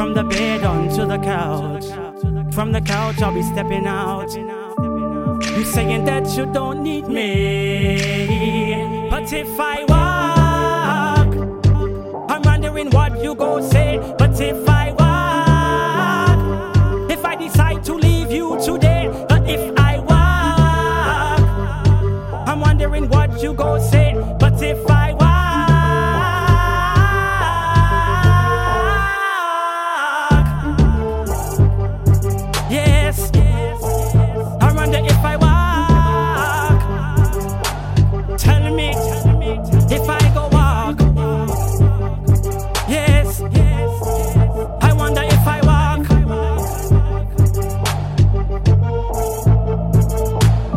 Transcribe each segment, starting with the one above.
from the bed onto the couch. From the couch I'll be stepping out. You saying that you don't need me. But if I walk I'm wondering what you go say. But if I walk if I decide to leave you today but if I walk I'm wondering what you go say. But if I walk I wonder if I walk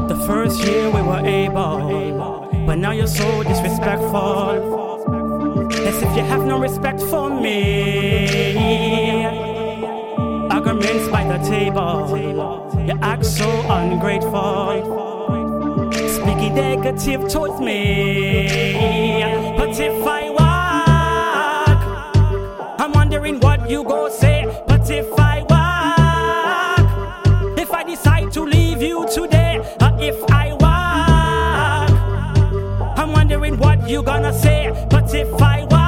The first year we were able, but now you're so disrespectful. As if you have no respect for me. Arguments by the table, you act so ungrateful. Speaking negative towards me. But if I I'm wondering what you go say. But if I walk, if I decide to leave you today, or if I walk, I'm wondering what you gonna say. But if I walk,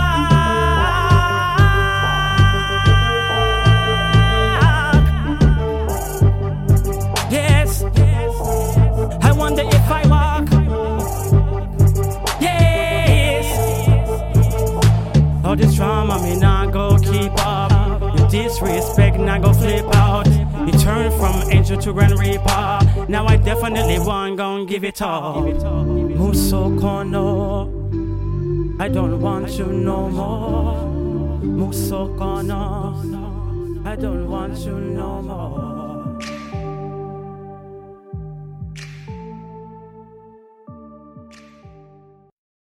All this drama, me not go keep up. You disrespect, not go flip out. You turn from angel to grand reaper. Now I definitely want gon' give it all. Muso kono, I don't want you no more. Muso kono, I don't want you no more.